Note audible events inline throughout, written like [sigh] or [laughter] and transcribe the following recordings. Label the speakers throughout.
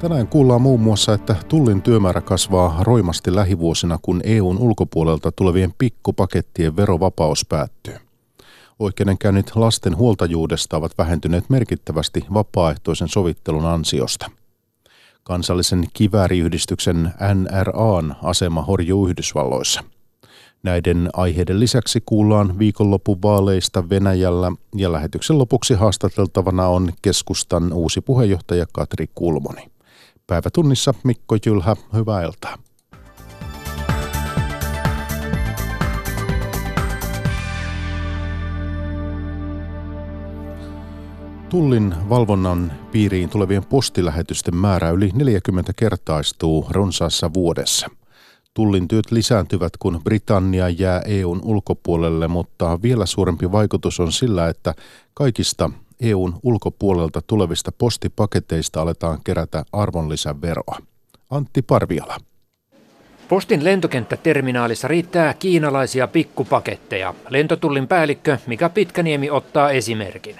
Speaker 1: Tänään kuullaan muun muassa, että tullin työmäärä kasvaa roimasti lähivuosina, kun EUn ulkopuolelta tulevien pikkupakettien verovapaus päättyy. Oikeudenkäynnit lasten huoltajuudesta ovat vähentyneet merkittävästi vapaaehtoisen sovittelun ansiosta. Kansallisen kivääriyhdistyksen NRAn asema horjuu Yhdysvalloissa. Näiden aiheiden lisäksi kuullaan viikonlopun vaaleista Venäjällä ja lähetyksen lopuksi haastateltavana on keskustan uusi puheenjohtaja Katri Kulmoni. Päivätunnissa Mikko Jylhä, hyvää iltaa. Tullin valvonnan piiriin tulevien postilähetysten määrä yli 40 kertaistuu runsaassa vuodessa. Tullin työt lisääntyvät, kun Britannia jää EUn ulkopuolelle, mutta vielä suurempi vaikutus on sillä, että kaikista EUn ulkopuolelta tulevista postipaketeista aletaan kerätä arvonlisäveroa. Antti Parviala.
Speaker 2: Postin lentokenttäterminaalissa riittää kiinalaisia pikkupaketteja. Lentotullin päällikkö Mika Pitkäniemi ottaa esimerkin.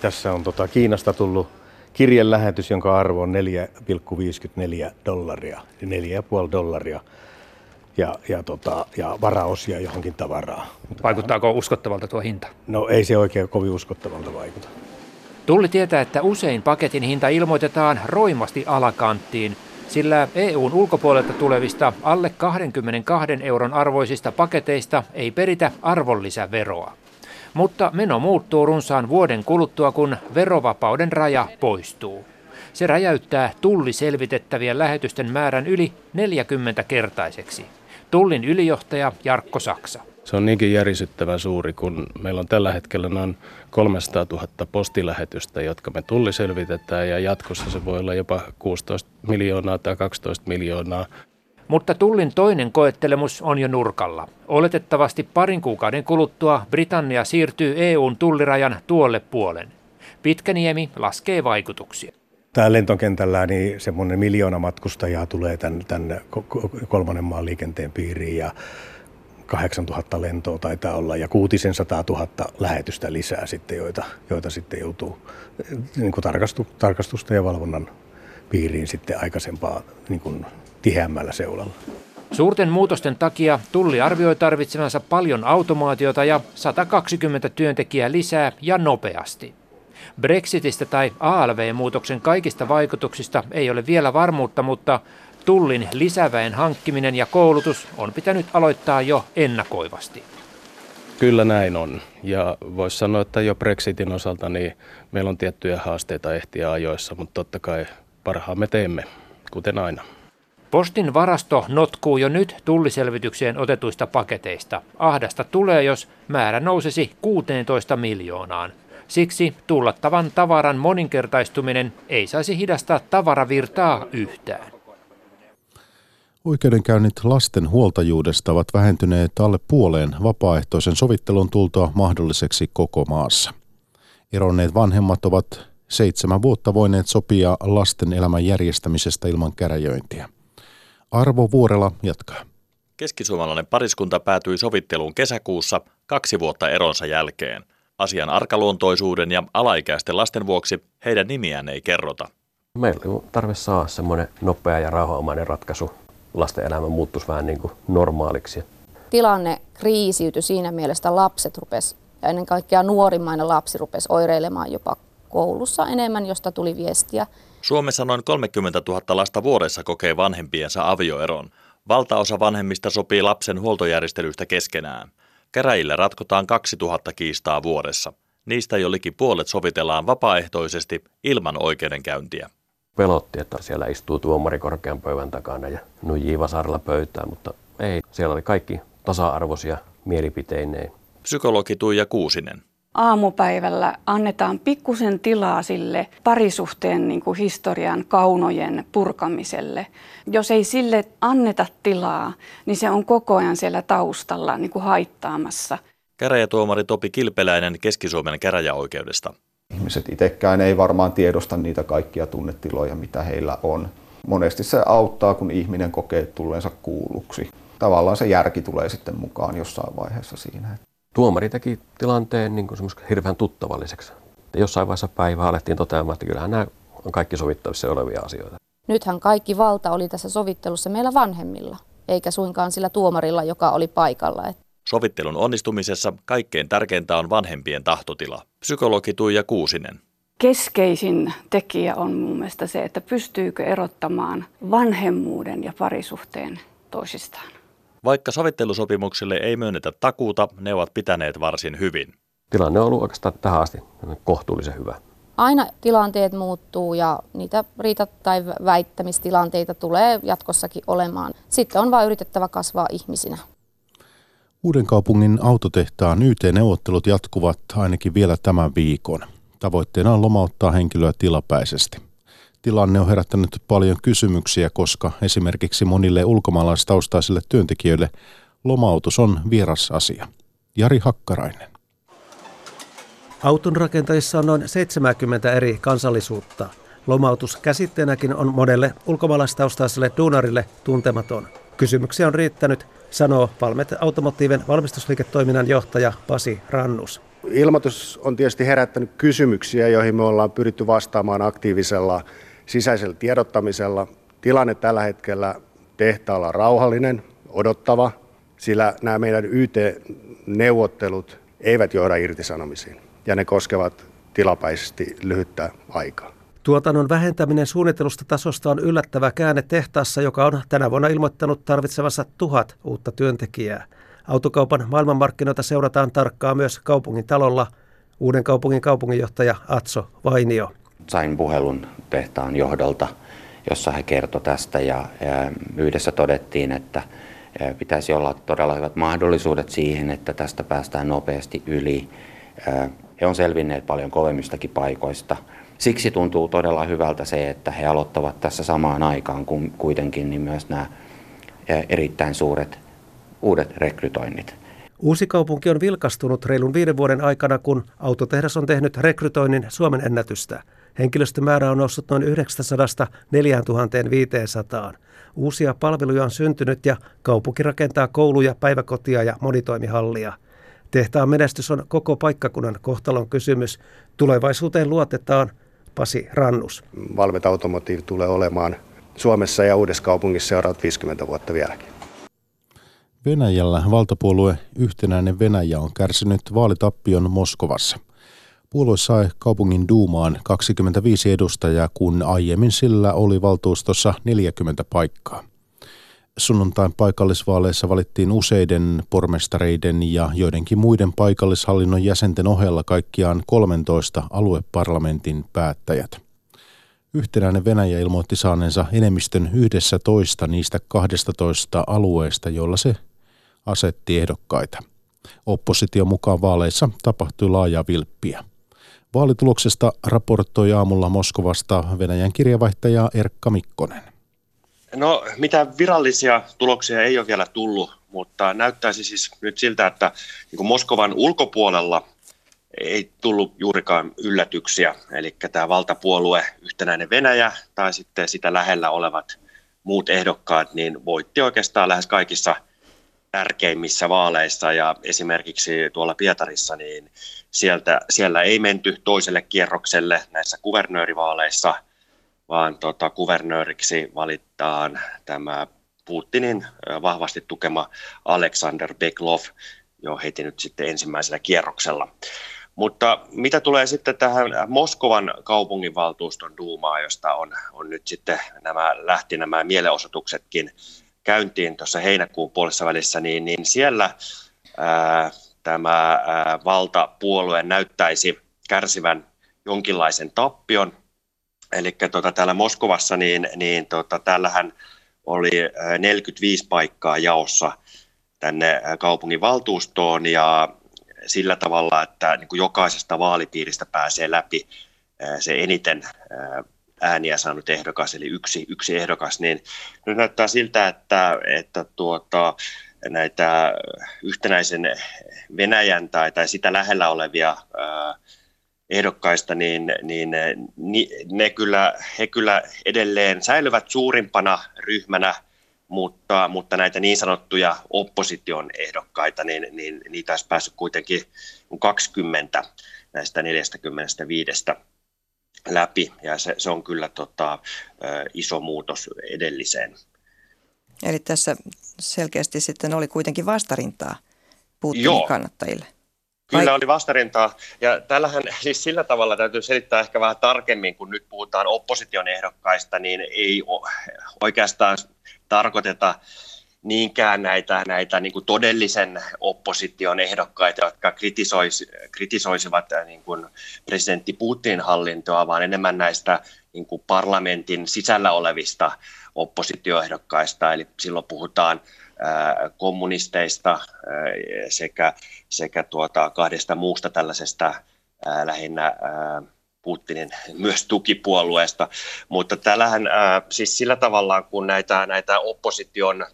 Speaker 3: Tässä on tota Kiinasta tullut kirjelähetys, jonka arvo on 4,54 dollaria, 4,5 dollaria ja, ja, tota, ja varaosia johonkin tavaraa.
Speaker 2: Vaikuttaako uskottavalta tuo hinta?
Speaker 3: No ei se oikein kovin uskottavalta vaikuta.
Speaker 2: Tulli tietää, että usein paketin hinta ilmoitetaan roimasti alakanttiin, sillä EUn ulkopuolelta tulevista alle 22 euron arvoisista paketeista ei peritä arvonlisäveroa. Mutta meno muuttuu runsaan vuoden kuluttua, kun verovapauden raja poistuu. Se räjäyttää tulliselvitettävien lähetysten määrän yli 40-kertaiseksi. Tullin ylijohtaja Jarkko Saksa.
Speaker 4: Se on niinkin järisyttävän suuri, kun meillä on tällä hetkellä noin 300 000 postilähetystä, jotka me tulliselvitetään ja jatkossa se voi olla jopa 16 miljoonaa tai 12 miljoonaa.
Speaker 2: Mutta Tullin toinen koettelemus on jo nurkalla. Oletettavasti parin kuukauden kuluttua Britannia siirtyy EUn tullirajan tuolle puolen. Pitkäniemi laskee vaikutuksia.
Speaker 3: Tämä lentokentällä niin semmoinen miljoona matkustajaa tulee tämän, tämän kolmannen maan liikenteen piiriin ja 8000 lentoa taitaa olla ja kuutisen 100 000 lähetystä lisää sitten, joita, joita sitten joutuu niin kuin tarkastu, tarkastusta ja valvonnan piiriin sitten aikaisempaa niin kuin tiheämmällä seulalla.
Speaker 2: Suurten muutosten takia Tulli arvioi tarvitsevansa paljon automaatiota ja 120 työntekijää lisää ja nopeasti. Brexitistä tai ALV-muutoksen kaikista vaikutuksista ei ole vielä varmuutta, mutta Tullin lisäväen hankkiminen ja koulutus on pitänyt aloittaa jo ennakoivasti.
Speaker 4: Kyllä näin on. Ja voisi sanoa, että jo Brexitin osalta niin meillä on tiettyjä haasteita ehtiä ajoissa, mutta totta kai parhaamme teemme, kuten aina.
Speaker 2: Postin varasto notkuu jo nyt tulliselvitykseen otetuista paketeista. Ahdasta tulee, jos määrä nousisi 16 miljoonaan. Siksi tullattavan tavaran moninkertaistuminen ei saisi hidastaa tavaravirtaa yhtään.
Speaker 1: Oikeudenkäynnit lasten huoltajuudesta ovat vähentyneet alle puoleen vapaaehtoisen sovittelun tultoa mahdolliseksi koko maassa. Eronneet vanhemmat ovat seitsemän vuotta voineet sopia lasten elämän järjestämisestä ilman käräjöintiä. Arvo Vuorela jatkaa.
Speaker 5: Keskisuomalainen pariskunta päätyi sovitteluun kesäkuussa kaksi vuotta eronsa jälkeen. Asian arkaluontoisuuden ja alaikäisten lasten vuoksi heidän nimiään ei kerrota.
Speaker 6: Meillä on tarve saada semmoinen nopea ja rauhanomainen ratkaisu. Lasten elämä muuttuisi vähän niin kuin normaaliksi.
Speaker 7: Tilanne kriisiytyi siinä mielessä, lapset rupes ja ennen kaikkea nuorimmainen lapsi rupesi oireilemaan jopa koulussa enemmän, josta tuli viestiä.
Speaker 5: Suomessa noin 30 000 lasta vuodessa kokee vanhempiensa avioeron. Valtaosa vanhemmista sopii lapsen huoltojärjestelyistä keskenään. Käräjillä ratkotaan 2000 kiistaa vuodessa. Niistä jo liki puolet sovitellaan vapaaehtoisesti ilman oikeudenkäyntiä.
Speaker 6: Pelotti, että siellä istuu tuomari korkean pöydän takana ja nujii vasarilla pöytään, mutta ei. Siellä oli kaikki tasa-arvoisia mielipiteineen.
Speaker 5: Psykologi Tuija Kuusinen
Speaker 8: aamupäivällä annetaan pikkusen tilaa sille parisuhteen niin kuin historian kaunojen purkamiselle. Jos ei sille anneta tilaa, niin se on koko ajan siellä taustalla niin kuin haittaamassa.
Speaker 5: Käräjätuomari Topi Kilpeläinen Keski-Suomen käräjäoikeudesta.
Speaker 9: Ihmiset itsekään ei varmaan tiedosta niitä kaikkia tunnetiloja, mitä heillä on. Monesti se auttaa, kun ihminen kokee tulleensa kuulluksi. Tavallaan se järki tulee sitten mukaan jossain vaiheessa siinä.
Speaker 6: Tuomari teki tilanteen niin kuin hirveän tuttavalliseksi. Ja jossain vaiheessa päivää alettiin toteamaan, että kyllähän nämä on kaikki sovittavissa olevia asioita.
Speaker 7: Nythän kaikki valta oli tässä sovittelussa meillä vanhemmilla, eikä suinkaan sillä tuomarilla, joka oli paikalla.
Speaker 5: Sovittelun onnistumisessa kaikkein tärkeintä on vanhempien tahtotila. Psykologi Tuija Kuusinen.
Speaker 8: Keskeisin tekijä on mun mielestä se, että pystyykö erottamaan vanhemmuuden ja parisuhteen toisistaan.
Speaker 5: Vaikka sovittelusopimuksille ei myönnetä takuuta, ne ovat pitäneet varsin hyvin.
Speaker 6: Tilanne on ollut oikeastaan tähän asti kohtuullisen hyvä.
Speaker 7: Aina tilanteet muuttuu ja niitä riita- tai väittämistilanteita tulee jatkossakin olemaan. Sitten on vain yritettävä kasvaa ihmisinä.
Speaker 1: Uuden kaupungin autotehtaan YT-neuvottelut jatkuvat ainakin vielä tämän viikon. Tavoitteena on lomauttaa henkilöä tilapäisesti. Tilanne on herättänyt paljon kysymyksiä, koska esimerkiksi monille ulkomaalaistaustaisille työntekijöille lomautus on vieras asia. Jari Hakkarainen.
Speaker 10: Auton rakentajissa on noin 70 eri kansallisuutta. Lomautus käsitteenäkin on monelle ulkomaalaistaustaiselle duunarille tuntematon. Kysymyksiä on riittänyt, sanoo Valmet Automotiiven valmistusliiketoiminnan johtaja Pasi Rannus.
Speaker 11: Ilmoitus on tietysti herättänyt kysymyksiä, joihin me ollaan pyritty vastaamaan aktiivisella sisäisellä tiedottamisella. Tilanne tällä hetkellä tehtaalla on rauhallinen, odottava, sillä nämä meidän YT-neuvottelut eivät johda irtisanomisiin ja ne koskevat tilapäisesti lyhyttä aikaa.
Speaker 10: Tuotannon vähentäminen suunnitelusta tasosta on yllättävä käänne tehtaassa, joka on tänä vuonna ilmoittanut tarvitsevansa tuhat uutta työntekijää. Autokaupan maailmanmarkkinoita seurataan tarkkaan myös kaupungin talolla. Uuden kaupungin kaupunginjohtaja Atso Vainio.
Speaker 12: Sain puhelun tehtaan johdolta, jossa he kertoi tästä ja yhdessä todettiin, että pitäisi olla todella hyvät mahdollisuudet siihen, että tästä päästään nopeasti yli. He on selvinneet paljon kovemmistakin paikoista. Siksi tuntuu todella hyvältä se, että he aloittavat tässä samaan aikaan kun kuitenkin niin myös nämä erittäin suuret uudet rekrytoinnit.
Speaker 10: Uusi kaupunki on vilkastunut reilun viiden vuoden aikana, kun autotehdas on tehnyt rekrytoinnin Suomen ennätystä. Henkilöstömäärä on noussut noin 900 4500. Uusia palveluja on syntynyt ja kaupunki rakentaa kouluja, päiväkotia ja monitoimihallia. Tehtaan menestys on koko paikkakunnan kohtalon kysymys. Tulevaisuuteen luotetaan Pasi Rannus.
Speaker 11: Valmet Automotive tulee olemaan Suomessa ja Uudessa kaupungissa seuraavat 50 vuotta vieläkin.
Speaker 1: Venäjällä valtapuolue Yhtenäinen Venäjä on kärsinyt vaalitappion Moskovassa. Puolue sai kaupungin duumaan 25 edustajaa, kun aiemmin sillä oli valtuustossa 40 paikkaa. Sunnuntain paikallisvaaleissa valittiin useiden pormestareiden ja joidenkin muiden paikallishallinnon jäsenten ohella kaikkiaan 13 alueparlamentin päättäjät. Yhtenäinen Venäjä ilmoitti saaneensa enemmistön yhdessä toista niistä 12 alueesta, joilla se asetti ehdokkaita. Opposition mukaan vaaleissa tapahtui laaja vilppiä. Vaalituloksesta raportoi aamulla Moskovasta Venäjän kirjavaihtaja Erkka Mikkonen.
Speaker 13: No, mitä virallisia tuloksia ei ole vielä tullut, mutta näyttäisi siis nyt siltä, että niin Moskovan ulkopuolella ei tullut juurikaan yllätyksiä. Eli tämä valtapuolue Yhtenäinen Venäjä tai sitten sitä lähellä olevat muut ehdokkaat, niin voitti oikeastaan lähes kaikissa – tärkeimmissä vaaleissa ja esimerkiksi tuolla Pietarissa, niin sieltä, siellä ei menty toiselle kierrokselle näissä kuvernöörivaaleissa, vaan tota, kuvernööriksi valitaan tämä Putinin vahvasti tukema Alexander Beklov jo heti nyt sitten ensimmäisellä kierroksella. Mutta mitä tulee sitten tähän Moskovan kaupunginvaltuuston duumaan, josta on, on nyt sitten nämä, lähti nämä mielenosoituksetkin käyntiin tuossa heinäkuun puolessa välissä, niin, niin siellä ää, tämä ää, valtapuolue näyttäisi kärsivän jonkinlaisen tappion. Eli tota, täällä Moskovassa, niin, niin tota, täällähän oli 45 paikkaa jaossa tänne kaupungin valtuustoon ja sillä tavalla, että niin kuin jokaisesta vaalipiiristä pääsee läpi se eniten ääniä saanut ehdokas, eli yksi, yksi ehdokas, niin nyt näyttää siltä, että, että tuota, näitä yhtenäisen Venäjän tai, tai sitä lähellä olevia ää, ehdokkaista, niin, niin ne, ne kyllä, he kyllä edelleen säilyvät suurimpana ryhmänä, mutta, mutta näitä niin sanottuja opposition ehdokkaita, niin, niin niitä olisi päässyt kuitenkin 20 näistä 45 läpi ja se, se on kyllä tota, iso muutos edelliseen.
Speaker 14: Eli tässä selkeästi sitten oli kuitenkin vastarintaa Putinin Joo. kannattajille.
Speaker 13: Kyllä oli vastarintaa. Ja tällähän siis sillä tavalla täytyy selittää ehkä vähän tarkemmin, kun nyt puhutaan opposition ehdokkaista, niin ei oikeastaan tarkoiteta niinkään näitä, näitä niin kuin todellisen opposition ehdokkaita, jotka kritisois, kritisoisivat äh, niin kuin presidentti Putinin hallintoa, vaan enemmän näistä niin kuin parlamentin sisällä olevista oppositioehdokkaista. Eli silloin puhutaan kommunisteista sekä, sekä tuota, kahdesta muusta tällaisesta lähinnä Putinin [laughs] myös tukipuolueesta, mutta tällähän siis sillä tavalla, kun näitä, näitä opposition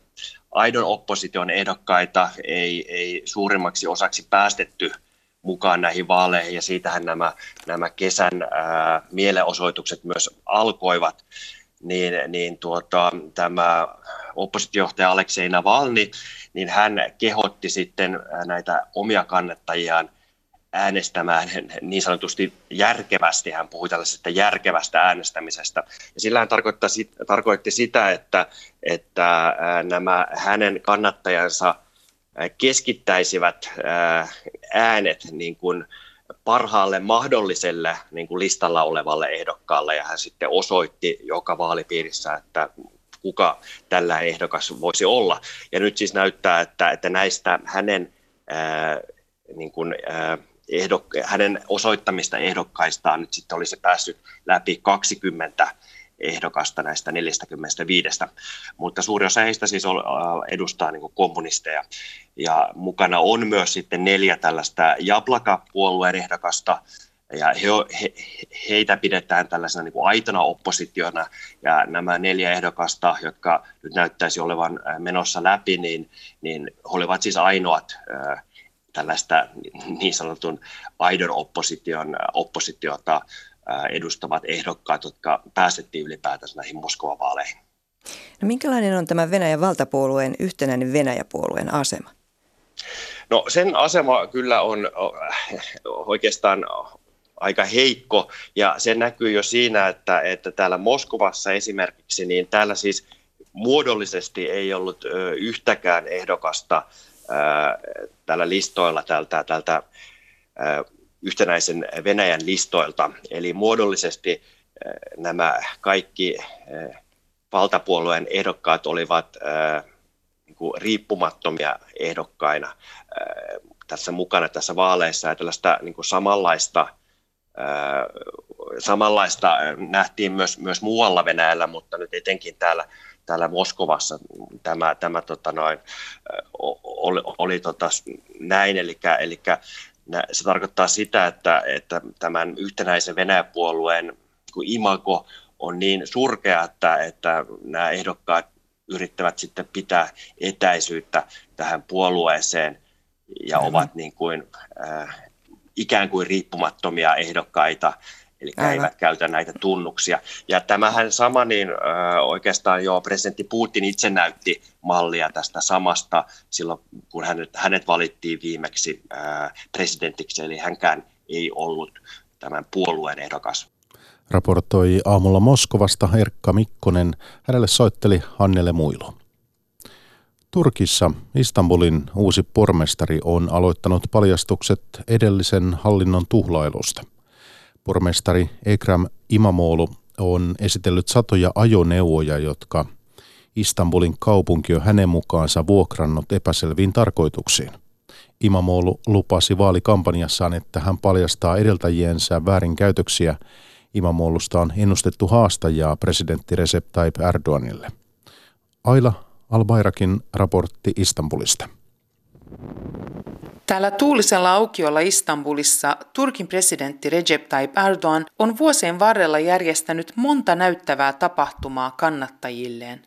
Speaker 13: aidon opposition ehdokkaita ei, ei suurimmaksi osaksi päästetty mukaan näihin vaaleihin, ja siitähän nämä, nämä kesän ää, mielenosoitukset myös alkoivat, niin, niin tuota, tämä oppositiojohtaja Aleksei Navalny, niin hän kehotti sitten näitä omia kannattajiaan äänestämään niin sanotusti järkevästi. Hän puhui tällaisesta järkevästä äänestämisestä. Ja sillä hän tarkoitti sitä, että, että nämä hänen kannattajansa keskittäisivät äänet niin kuin parhaalle mahdolliselle niin kuin listalla olevalle ehdokkaalle. Ja hän sitten osoitti joka vaalipiirissä, että kuka tällä ehdokas voisi olla. Ja nyt siis näyttää, että, että näistä hänen ää, niin kuin, ää, ehdok- hänen osoittamista ehdokkaistaan nyt sitten olisi päässyt läpi 20 ehdokasta näistä 45, mutta suuri osa heistä siis edustaa niin kommunisteja. Ja mukana on myös sitten neljä tällaista Jablaka-puolueen ehdokasta, ja he, he, heitä pidetään tällaisena niin kuin aitona oppositiona, ja nämä neljä ehdokasta, jotka nyt näyttäisi olevan menossa läpi, niin, niin olivat siis ainoat tällaista niin sanotun aidon opposition, oppositiota edustavat ehdokkaat, jotka päästettiin ylipäätänsä näihin Moskovan vaaleihin.
Speaker 14: No minkälainen on tämä Venäjän valtapuolueen yhtenäinen Venäjäpuolueen asema?
Speaker 13: No sen asema kyllä on oikeastaan aika heikko ja se näkyy jo siinä, että, että täällä Moskovassa esimerkiksi, niin täällä siis muodollisesti ei ollut yhtäkään ehdokasta tällä listoilla tältä, tältä yhtenäisen Venäjän listoilta. Eli muodollisesti nämä kaikki valtapuolueen ehdokkaat olivat niin kuin riippumattomia ehdokkaina tässä mukana tässä vaaleissa ja tällaista niin kuin samanlaista samanlaista nähtiin myös, myös muualla Venäjällä, mutta nyt etenkin täällä täällä Moskovassa tämä, tämä tota noin, oli, oli tota näin, eli, eli se tarkoittaa sitä, että, että tämän yhtenäisen Venäjäpuolueen imago on niin surkea, että, että nämä ehdokkaat yrittävät sitten pitää etäisyyttä tähän puolueeseen ja ovat niin kuin, äh, ikään kuin riippumattomia ehdokkaita eli Aivan. eivät käytä näitä tunnuksia. Ja tämähän sama, niin äh, oikeastaan jo presidentti Putin itse näytti mallia tästä samasta silloin, kun hänet, hänet valittiin viimeksi äh, presidentiksi, eli hänkään ei ollut tämän puolueen ehdokas.
Speaker 1: Raportoi aamulla Moskovasta Erkka Mikkonen. Hänelle soitteli Hannele Muilo. Turkissa Istanbulin uusi pormestari on aloittanut paljastukset edellisen hallinnon tuhlailusta – Pormestari Ekram Imamoulu on esitellyt satoja ajoneuvoja, jotka Istanbulin kaupunki on hänen mukaansa vuokrannut epäselviin tarkoituksiin. Imamoulu lupasi vaalikampanjassaan, että hän paljastaa edeltäjiensä väärinkäytöksiä. Imamoulusta on ennustettu haastajaa presidentti Recep Tayyip Erdoganille. Aila Albayrakin raportti Istanbulista.
Speaker 15: Täällä tuulisella aukiolla Istanbulissa Turkin presidentti Recep Tayyip Erdogan on vuosien varrella järjestänyt monta näyttävää tapahtumaa kannattajilleen.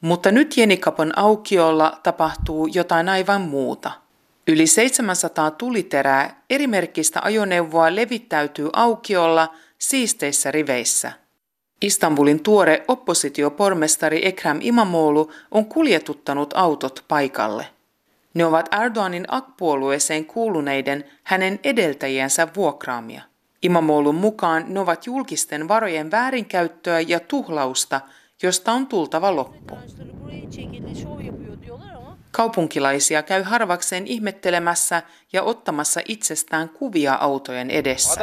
Speaker 15: Mutta nyt Jenikapon aukiolla tapahtuu jotain aivan muuta. Yli 700 tuliterää erimerkkistä ajoneuvoa levittäytyy aukiolla siisteissä riveissä. Istanbulin tuore oppositiopormestari Ekrem Imamoulu on kuljetuttanut autot paikalle. Ne ovat Erdoganin AK-puolueeseen kuuluneiden hänen edeltäjiensä vuokraamia. Imamoulun mukaan ne ovat julkisten varojen väärinkäyttöä ja tuhlausta, josta on tultava loppu. Kaupunkilaisia käy harvakseen ihmettelemässä ja ottamassa itsestään kuvia autojen edessä.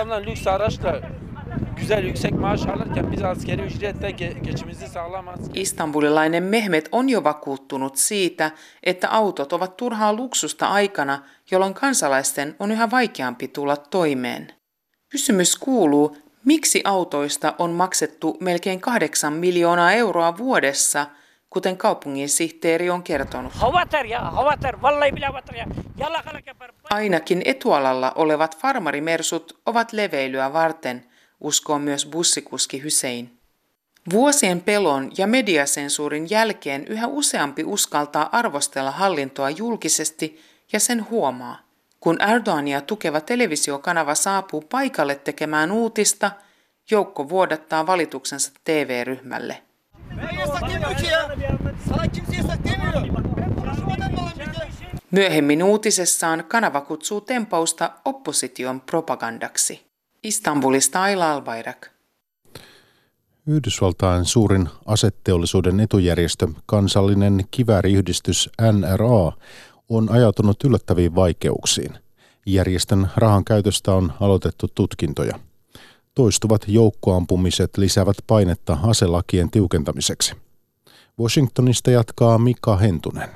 Speaker 15: Istanbulilainen Mehmet on jo vakuuttunut siitä, että autot ovat turhaa luksusta aikana, jolloin kansalaisten on yhä vaikeampi tulla toimeen. Kysymys kuuluu, miksi autoista on maksettu melkein kahdeksan miljoonaa euroa vuodessa – kuten kaupungin sihteeri on kertonut. Ainakin etualalla olevat farmarimersut ovat leveilyä varten, uskoo myös bussikuski Hyssein. Vuosien pelon ja mediasensuurin jälkeen yhä useampi uskaltaa arvostella hallintoa julkisesti ja sen huomaa. Kun Erdoania tukeva televisiokanava saapuu paikalle tekemään uutista, joukko vuodattaa valituksensa TV-ryhmälle. Myöhemmin uutisessaan kanava kutsuu tempausta opposition propagandaksi. Istanbulista Aila Albayrak.
Speaker 1: Yhdysvaltain suurin asetteollisuuden etujärjestö, kansallinen kivääriyhdistys NRA, on ajautunut yllättäviin vaikeuksiin. Järjestön rahan käytöstä on aloitettu tutkintoja – Toistuvat joukkoampumiset lisäävät painetta aselakien tiukentamiseksi. Washingtonista jatkaa Mika Hentunen.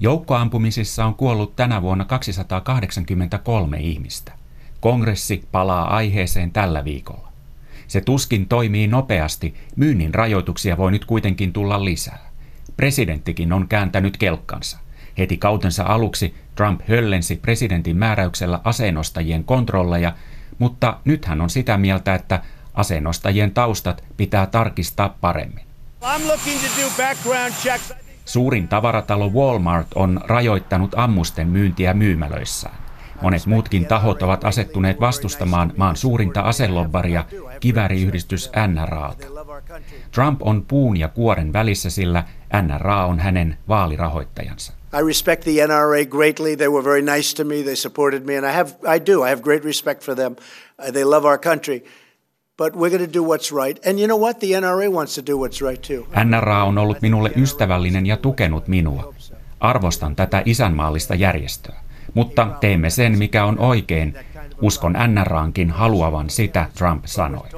Speaker 16: Joukkoampumisissa on kuollut tänä vuonna 283 ihmistä. Kongressi palaa aiheeseen tällä viikolla. Se tuskin toimii nopeasti, myynnin rajoituksia voi nyt kuitenkin tulla lisää. Presidenttikin on kääntänyt kelkkansa. Heti kautensa aluksi Trump höllensi presidentin määräyksellä aseenostajien kontrolleja mutta nyt hän on sitä mieltä, että aseenostajien taustat pitää tarkistaa paremmin. Suurin tavaratalo Walmart on rajoittanut ammusten myyntiä myymälöissään. Monet muutkin tahot ovat asettuneet vastustamaan maan suurinta aselobbaria, kiväriyhdistys NRAta. Trump on puun ja kuoren välissä, sillä NRA on hänen vaalirahoittajansa.
Speaker 17: I respect the NRA greatly. They were very nice to me. They supported me, and I have, I do. I have great respect for them. Uh, they love our country. But we're going to do what's right. And you know what? The NRA wants to do what's right too.
Speaker 16: NRA on ollut minulle ystävällinen ja tukenut minua. Arvostan tätä isänmaallista järjestöä. Mutta teemme sen, mikä on oikein. Uskon NRAankin haluavan sitä, Trump sanoi.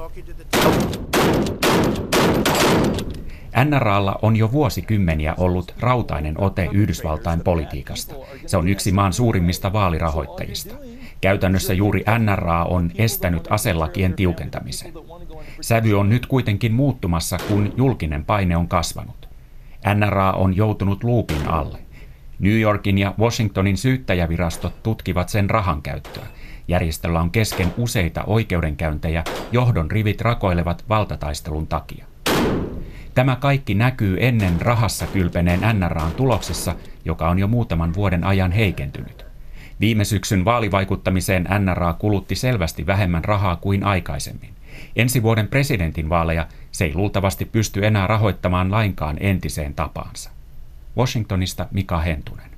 Speaker 16: NRAlla on jo vuosikymmeniä ollut rautainen ote Yhdysvaltain politiikasta. Se on yksi maan suurimmista vaalirahoittajista. Käytännössä juuri NRA on estänyt aselakien tiukentamisen. Sävy on nyt kuitenkin muuttumassa, kun julkinen paine on kasvanut. NRA on joutunut luupin alle. New Yorkin ja Washingtonin syyttäjävirastot tutkivat sen rahan käyttöä. Järjestöllä on kesken useita oikeudenkäyntejä, johdon rivit rakoilevat valtataistelun takia. Tämä kaikki näkyy ennen rahassa kylpeneen NRAn tuloksessa, joka on jo muutaman vuoden ajan heikentynyt. Viime syksyn vaalivaikuttamiseen NRA kulutti selvästi vähemmän rahaa kuin aikaisemmin. Ensi vuoden presidentin vaaleja se ei luultavasti pysty enää rahoittamaan lainkaan entiseen tapaansa. Washingtonista Mika Hentunen.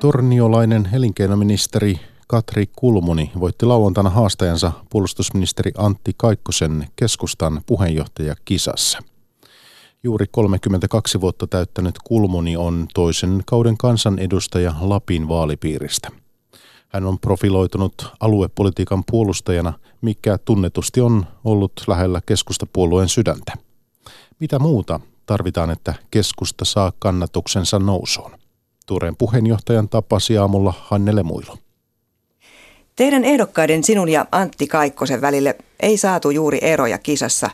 Speaker 1: Torniolainen elinkeinoministeri Katri Kulmuni voitti lauantaina haastajansa puolustusministeri Antti Kaikkosen keskustan puheenjohtaja kisassa. Juuri 32 vuotta täyttänyt Kulmuni on toisen kauden kansanedustaja Lapin vaalipiiristä. Hän on profiloitunut aluepolitiikan puolustajana, mikä tunnetusti on ollut lähellä keskustapuolueen sydäntä. Mitä muuta tarvitaan, että keskusta saa kannatuksensa nousuun? Tuoreen puheenjohtajan tapasi aamulla Hannele Muilo.
Speaker 14: Teidän ehdokkaiden sinun ja Antti Kaikkosen välille ei saatu juuri eroja kisassa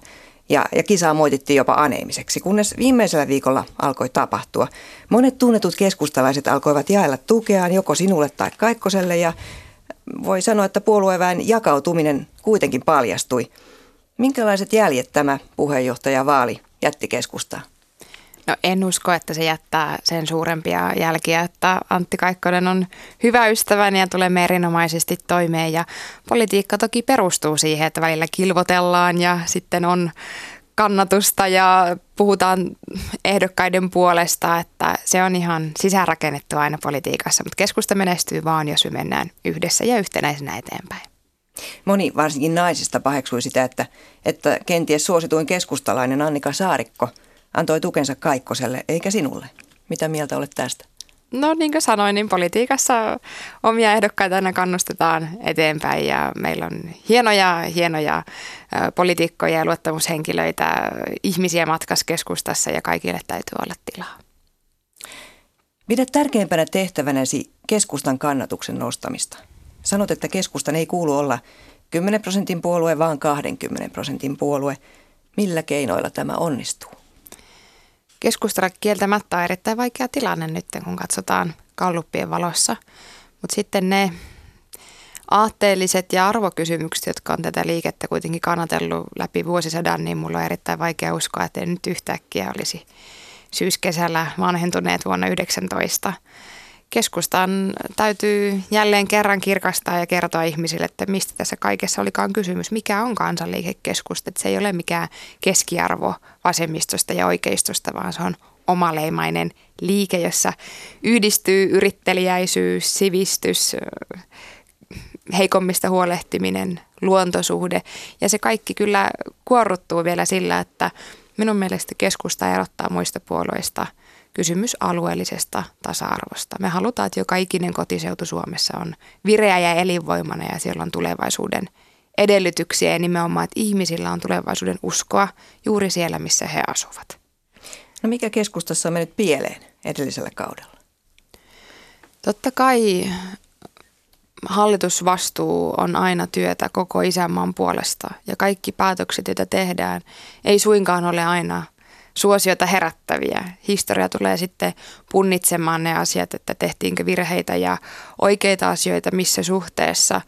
Speaker 14: ja, ja kisaa moitittiin jopa aneemiseksi, kunnes viimeisellä viikolla alkoi tapahtua. Monet tunnetut keskustalaiset alkoivat jaella tukeaan joko sinulle tai Kaikkoselle ja voi sanoa, että puolueväen jakautuminen kuitenkin paljastui. Minkälaiset jäljet tämä puheenjohtajavaali jätti keskustaan?
Speaker 18: No en usko, että se jättää sen suurempia jälkiä, että Antti Kaikkonen on hyvä ystäväni ja tulemme erinomaisesti toimeen ja politiikka toki perustuu siihen, että välillä kilvotellaan ja sitten on kannatusta ja puhutaan ehdokkaiden puolesta, että se on ihan sisäänrakennettu aina politiikassa, mutta keskusta menestyy vaan, jos me mennään yhdessä ja yhtenäisenä eteenpäin.
Speaker 14: Moni varsinkin naisista paheksui sitä, että, että kenties suosituin keskustalainen Annika Saarikko antoi tukensa Kaikkoselle, eikä sinulle. Mitä mieltä olet tästä?
Speaker 18: No niin kuin sanoin, niin politiikassa omia ehdokkaita aina kannustetaan eteenpäin ja meillä on hienoja, hienoja poliitikkoja ja luottamushenkilöitä, ihmisiä matkaskeskustassa ja kaikille täytyy olla tilaa.
Speaker 14: Pidät tärkeimpänä tehtävänäsi keskustan kannatuksen nostamista. Sanot, että keskustan ei kuulu olla 10 prosentin puolue, vaan 20 prosentin puolue. Millä keinoilla tämä onnistuu?
Speaker 18: Keskustella kieltämättä on erittäin vaikea tilanne nyt, kun katsotaan kalluppien valossa. Mutta sitten ne aatteelliset ja arvokysymykset, jotka on tätä liikettä kuitenkin kannatellut läpi vuosisadan, niin mulla on erittäin vaikea uskoa, että nyt yhtäkkiä olisi syyskesällä vanhentuneet vuonna 19 keskustan täytyy jälleen kerran kirkastaa ja kertoa ihmisille, että mistä tässä kaikessa olikaan kysymys. Mikä on kansanliikekeskusta? Että se ei ole mikään keskiarvo vasemmistosta ja oikeistosta, vaan se on omaleimainen liike, jossa yhdistyy yrittelijäisyys, sivistys, heikommista huolehtiminen, luontosuhde. Ja se kaikki kyllä kuorruttuu vielä sillä, että minun mielestä keskusta erottaa muista puolueista – kysymys alueellisesta tasa-arvosta. Me halutaan, että joka ikinen kotiseutu Suomessa on vireä ja elinvoimainen ja siellä on tulevaisuuden edellytyksiä ja nimenomaan, että ihmisillä on tulevaisuuden uskoa juuri siellä, missä he asuvat.
Speaker 14: No mikä keskustassa on mennyt pieleen edellisellä kaudella?
Speaker 18: Totta kai hallitusvastuu on aina työtä koko isänmaan puolesta ja kaikki päätökset, joita tehdään, ei suinkaan ole aina – suosiota herättäviä. Historia tulee sitten punnitsemaan ne asiat, että tehtiinkö virheitä ja oikeita asioita missä suhteessa.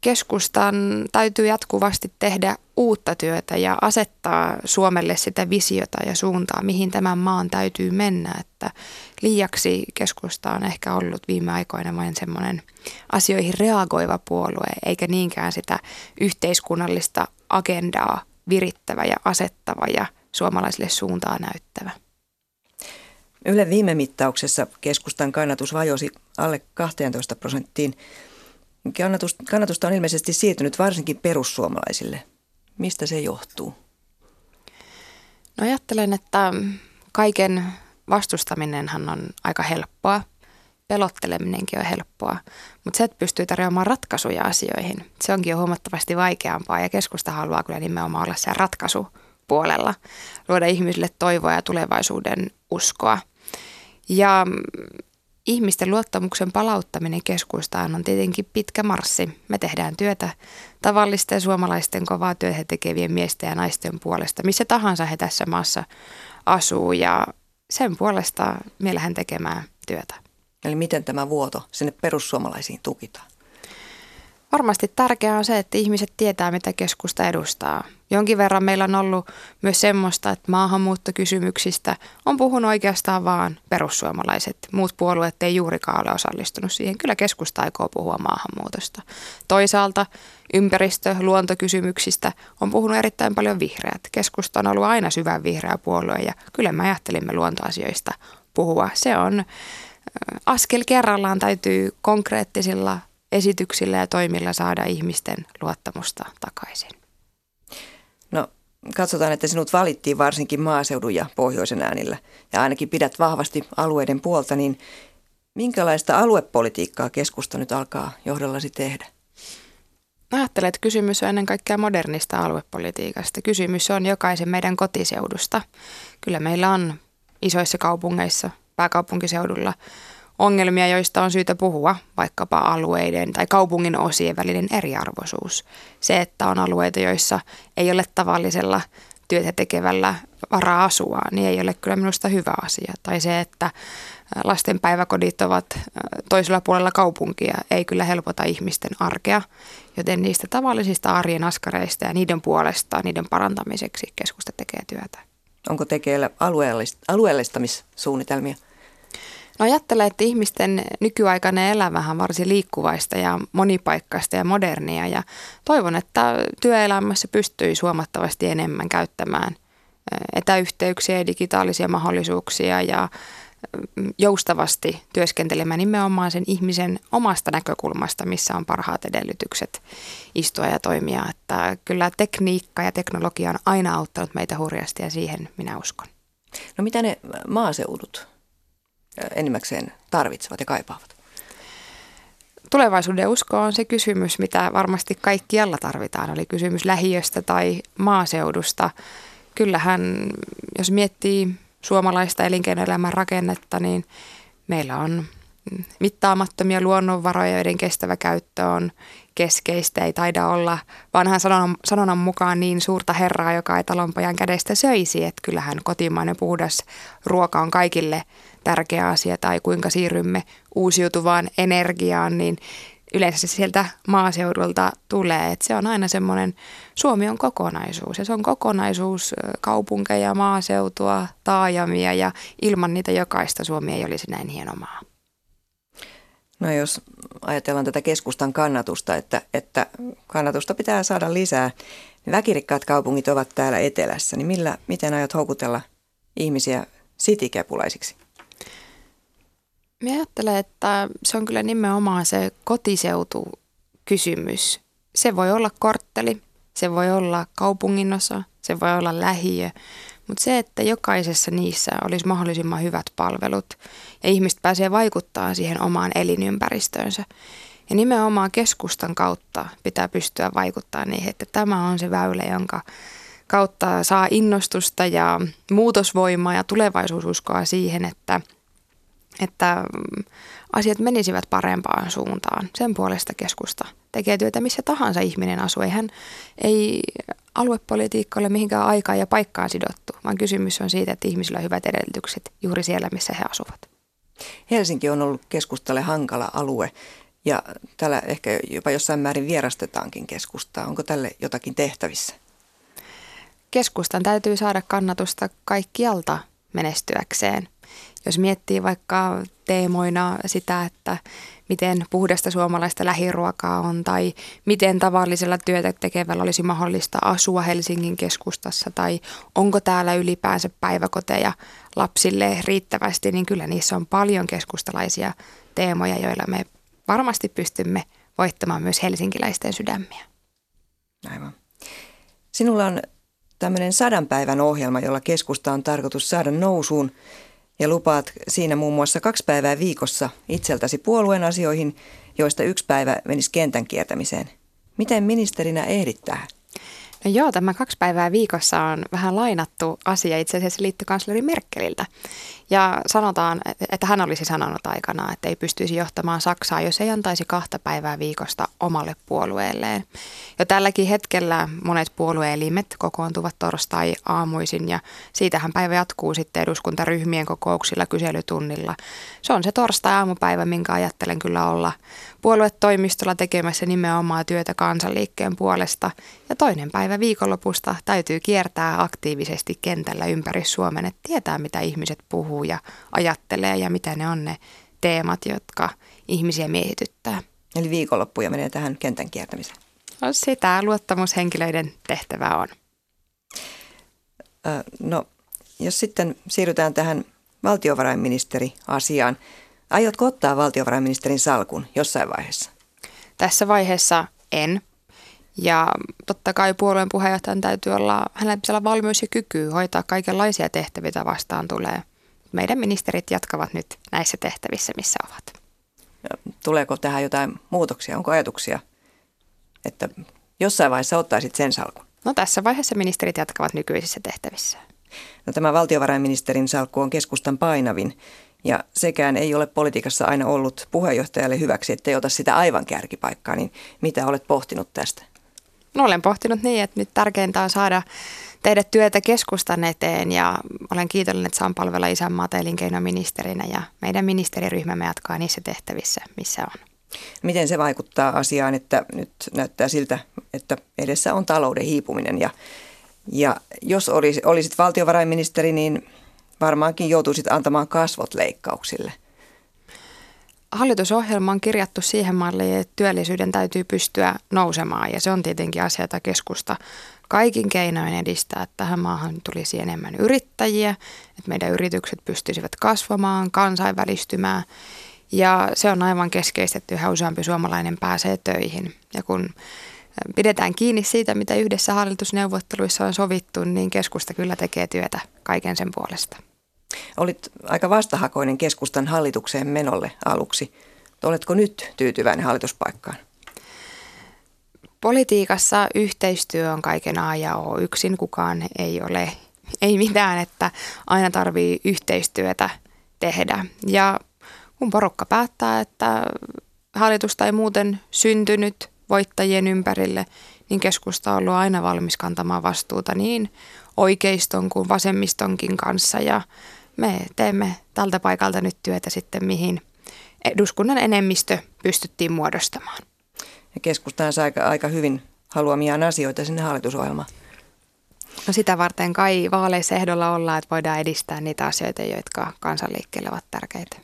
Speaker 18: Keskustan täytyy jatkuvasti tehdä uutta työtä ja asettaa Suomelle sitä visiota ja suuntaa, mihin tämän maan täytyy mennä. Että liiaksi keskusta on ehkä ollut viime aikoina vain semmoinen asioihin reagoiva puolue, eikä niinkään sitä yhteiskunnallista agendaa virittävä ja asettava ja suomalaisille suuntaa näyttävä.
Speaker 14: Yle viime mittauksessa keskustan kannatus vajosi alle 12 prosenttiin. kannatusta on ilmeisesti siirtynyt varsinkin perussuomalaisille. Mistä se johtuu?
Speaker 18: No ajattelen, että kaiken vastustaminenhan on aika helppoa. Pelotteleminenkin on helppoa, mutta se, että pystyy tarjoamaan ratkaisuja asioihin, se onkin jo huomattavasti vaikeampaa ja keskusta haluaa kyllä nimenomaan olla se ratkaisu puolella, luoda ihmisille toivoa ja tulevaisuuden uskoa. Ja ihmisten luottamuksen palauttaminen keskustaan on tietenkin pitkä marssi. Me tehdään työtä tavallisten suomalaisten kovaa työtä tekevien miesten ja naisten puolesta, missä tahansa he tässä maassa asuu ja sen puolesta me lähden tekemään työtä.
Speaker 14: Eli miten tämä vuoto sinne perussuomalaisiin tukitaan?
Speaker 18: Varmasti tärkeää on se, että ihmiset tietää, mitä keskusta edustaa. Jonkin verran meillä on ollut myös semmoista, että maahanmuuttokysymyksistä on puhunut oikeastaan vaan perussuomalaiset. Muut puolueet ei juurikaan ole osallistunut siihen. Kyllä keskusta aikoo puhua maahanmuutosta. Toisaalta ympäristö- luontokysymyksistä on puhunut erittäin paljon vihreät. Keskusta on ollut aina syvän vihreä puolue ja kyllä me ajattelimme luontoasioista puhua. Se on askel kerrallaan täytyy konkreettisilla esityksillä ja toimilla saada ihmisten luottamusta takaisin.
Speaker 14: No katsotaan, että sinut valittiin varsinkin maaseudun ja pohjoisen äänillä ja ainakin pidät vahvasti alueiden puolta, niin minkälaista aluepolitiikkaa keskusta nyt alkaa johdollasi tehdä?
Speaker 18: Ajattelen, että kysymys on ennen kaikkea modernista aluepolitiikasta. Kysymys on jokaisen meidän kotiseudusta. Kyllä meillä on isoissa kaupungeissa, pääkaupunkiseudulla ongelmia, joista on syytä puhua, vaikkapa alueiden tai kaupungin osien välinen eriarvoisuus. Se, että on alueita, joissa ei ole tavallisella työtä tekevällä varaa asua, niin ei ole kyllä minusta hyvä asia. Tai se, että lasten päiväkodit ovat toisella puolella kaupunkia, ei kyllä helpota ihmisten arkea. Joten niistä tavallisista arjen askareista ja niiden puolesta, niiden parantamiseksi keskusta tekee työtä.
Speaker 14: Onko tekeillä alueellist- alueellistamissuunnitelmia?
Speaker 18: No ajattelen, että ihmisten nykyaikainen elämähän varsin liikkuvaista ja monipaikkaista ja modernia ja toivon, että työelämässä pystyisi huomattavasti enemmän käyttämään etäyhteyksiä ja digitaalisia mahdollisuuksia ja joustavasti työskentelemään nimenomaan sen ihmisen omasta näkökulmasta, missä on parhaat edellytykset istua ja toimia. Että kyllä tekniikka ja teknologia on aina auttanut meitä hurjasti ja siihen minä uskon.
Speaker 14: No mitä ne maaseudut enimmäkseen tarvitsevat ja kaipaavat?
Speaker 18: Tulevaisuuden usko on se kysymys, mitä varmasti kaikkialla tarvitaan. Oli kysymys lähiöstä tai maaseudusta. Kyllähän, jos miettii suomalaista elinkeinoelämän rakennetta, niin meillä on mittaamattomia luonnonvaroja, joiden kestävä käyttö on keskeistä. Ei taida olla vanhan sanonnan, sanonnan mukaan niin suurta herraa, joka ei talonpojan kädestä söisi. Että kyllähän kotimainen puhdas ruoka on kaikille tärkeä asia tai kuinka siirrymme uusiutuvaan energiaan, niin yleensä se sieltä maaseudulta tulee. Että se on aina semmoinen, Suomi on kokonaisuus ja se on kokonaisuus kaupunkeja, maaseutua, taajamia ja ilman niitä jokaista Suomi ei olisi näin hieno maa.
Speaker 14: No jos ajatellaan tätä keskustan kannatusta, että, että kannatusta pitää saada lisää, niin väkirikkaat kaupungit ovat täällä etelässä, niin millä, miten aiot houkutella ihmisiä sitikepulaisiksi?
Speaker 18: Mä ajattelen, että se on kyllä nimenomaan se kotiseutu kysymys. Se voi olla kortteli, se voi olla kaupunginosa, se voi olla lähiö, mutta se, että jokaisessa niissä olisi mahdollisimman hyvät palvelut ja ihmiset pääsee vaikuttaa siihen omaan elinympäristöönsä. Ja nimenomaan keskustan kautta pitää pystyä vaikuttaa niihin, että tämä on se väylä, jonka kautta saa innostusta ja muutosvoimaa ja tulevaisuususkoa siihen, että – että mm, asiat menisivät parempaan suuntaan. Sen puolesta keskusta tekee työtä missä tahansa ihminen asuu. Eihän ei aluepolitiikka ole mihinkään aikaan ja paikkaan sidottu, vaan kysymys on siitä, että ihmisillä on hyvät edellytykset juuri siellä, missä he asuvat.
Speaker 14: Helsinki on ollut keskustalle hankala alue ja täällä ehkä jopa jossain määrin vierastetaankin keskustaa. Onko tälle jotakin tehtävissä?
Speaker 18: Keskustan täytyy saada kannatusta kaikkialta menestyäkseen. Jos miettii vaikka teemoina sitä, että miten puhdasta suomalaista lähiruokaa on tai miten tavallisella työtä tekevällä olisi mahdollista asua Helsingin keskustassa tai onko täällä ylipäänsä päiväkoteja lapsille riittävästi, niin kyllä niissä on paljon keskustalaisia teemoja, joilla me varmasti pystymme voittamaan myös helsinkiläisten sydämiä.
Speaker 14: Aivan. Sinulla on tämmöinen sadan päivän ohjelma, jolla keskusta on tarkoitus saada nousuun ja lupaat siinä muun muassa kaksi päivää viikossa itseltäsi puolueen asioihin, joista yksi päivä menisi kentän kiertämiseen. Miten ministerinä ehdit tähän?
Speaker 18: No joo, tämä kaksi päivää viikossa on vähän lainattu asia itse asiassa liittokansleri Merkeliltä. Ja sanotaan, että hän olisi sanonut aikana, että ei pystyisi johtamaan Saksaa, jos ei antaisi kahta päivää viikosta omalle puolueelleen. Jo tälläkin hetkellä monet puolueelimet kokoontuvat torstai-aamuisin ja siitähän päivä jatkuu sitten eduskuntaryhmien kokouksilla kyselytunnilla. Se on se torstai-aamupäivä, minkä ajattelen kyllä olla puoluetoimistolla tekemässä nimenomaan työtä kansanliikkeen puolesta. Ja toinen päivä viikonlopusta täytyy kiertää aktiivisesti kentällä ympäri Suomen, että tietää mitä ihmiset puhuu ja ajattelee ja mitä ne on ne teemat, jotka ihmisiä miehityttää.
Speaker 14: Eli viikonloppuja menee tähän kentän kiertämiseen.
Speaker 18: No, sitä luottamushenkilöiden tehtävä on.
Speaker 14: No, jos sitten siirrytään tähän valtiovarainministeri-asiaan. Aiotko ottaa valtiovarainministerin salkun jossain vaiheessa?
Speaker 18: Tässä vaiheessa en. Ja totta kai puolueen puheenjohtajan täytyy olla, hänellä pitää olla valmius ja kyky hoitaa kaikenlaisia tehtäviä vastaan tulee. Meidän ministerit jatkavat nyt näissä tehtävissä, missä ovat.
Speaker 14: Tuleeko tähän jotain muutoksia? Onko ajatuksia, että jossain vaiheessa ottaisit sen salkun?
Speaker 18: No tässä vaiheessa ministerit jatkavat nykyisissä tehtävissä.
Speaker 14: No, tämä valtiovarainministerin salkku on keskustan painavin ja sekään ei ole politiikassa aina ollut puheenjohtajalle hyväksi, ettei ota sitä aivan kärkipaikkaa. Niin mitä olet pohtinut tästä?
Speaker 18: No, olen pohtinut niin, että nyt tärkeintä on saada tehdä työtä keskustan eteen ja olen kiitollinen, että saan palvella isänmaata elinkeinoministerinä ja meidän ministeriryhmämme jatkaa niissä tehtävissä, missä on.
Speaker 14: Miten se vaikuttaa asiaan, että nyt näyttää siltä, että edessä on talouden hiipuminen ja, ja jos olisit, valtiovarainministeri, niin varmaankin joutuisit antamaan kasvot leikkauksille.
Speaker 18: Hallitusohjelma on kirjattu siihen malliin, että työllisyyden täytyy pystyä nousemaan ja se on tietenkin asia, jota keskusta kaikin keinoin edistää, että tähän maahan tulisi enemmän yrittäjiä, että meidän yritykset pystyisivät kasvamaan, kansainvälistymään ja se on aivan keskeistä, että yhä useampi suomalainen pääsee töihin. Ja kun pidetään kiinni siitä, mitä yhdessä hallitusneuvotteluissa on sovittu, niin keskusta kyllä tekee työtä kaiken sen puolesta.
Speaker 14: Olit aika vastahakoinen keskustan hallitukseen menolle aluksi. Oletko nyt tyytyväinen hallituspaikkaan?
Speaker 18: Politiikassa yhteistyö on kaiken A ja O. Yksin kukaan ei ole, ei mitään, että aina tarvii yhteistyötä tehdä. Ja kun porukka päättää, että hallitusta ei muuten syntynyt voittajien ympärille, niin keskusta on ollut aina valmis kantamaan vastuuta niin oikeiston kuin vasemmistonkin kanssa ja me teemme tältä paikalta nyt työtä sitten, mihin eduskunnan enemmistö pystyttiin muodostamaan.
Speaker 14: Ja keskustaan saa aika, aika hyvin haluamiaan asioita sinne hallitusohjelmaan.
Speaker 18: No sitä varten kai vaaleissa ehdolla ollaan, että voidaan edistää niitä asioita, jotka kansanliikkeelle ovat tärkeitä.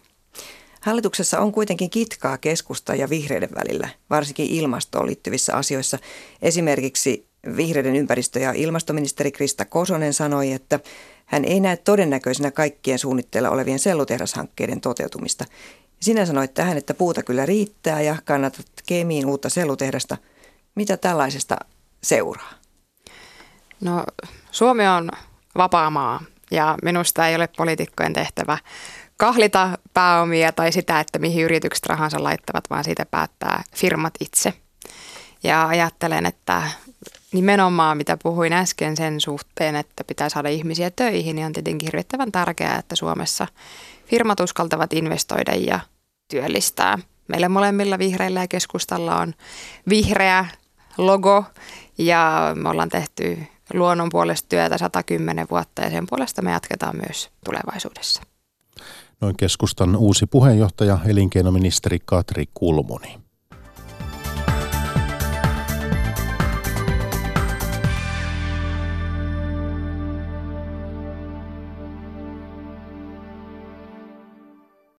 Speaker 14: Hallituksessa on kuitenkin kitkaa keskusta ja vihreiden välillä, varsinkin ilmastoon liittyvissä asioissa. Esimerkiksi vihreiden ympäristö- ja ilmastoministeri Krista Kosonen sanoi, että hän ei näe todennäköisenä kaikkien suunnitteilla olevien sellutehdashankkeiden toteutumista. Sinä sanoit tähän, että puuta kyllä riittää ja kannatat Kemiin uutta sellutehdasta. Mitä tällaisesta seuraa?
Speaker 18: No Suomi on vapaa maa ja minusta ei ole poliitikkojen tehtävä kahlita pääomia tai sitä, että mihin yritykset rahansa laittavat, vaan siitä päättää firmat itse. Ja ajattelen, että nimenomaan mitä puhuin äsken sen suhteen, että pitää saada ihmisiä töihin, niin on tietenkin hirvittävän tärkeää, että Suomessa firmat uskaltavat investoida ja työllistää. Meillä molemmilla vihreillä ja keskustalla on vihreä logo ja me ollaan tehty luonnon puolesta työtä 110 vuotta ja sen puolesta me jatketaan myös tulevaisuudessa.
Speaker 1: Noin keskustan uusi puheenjohtaja, elinkeinoministeri Katri Kulmuni.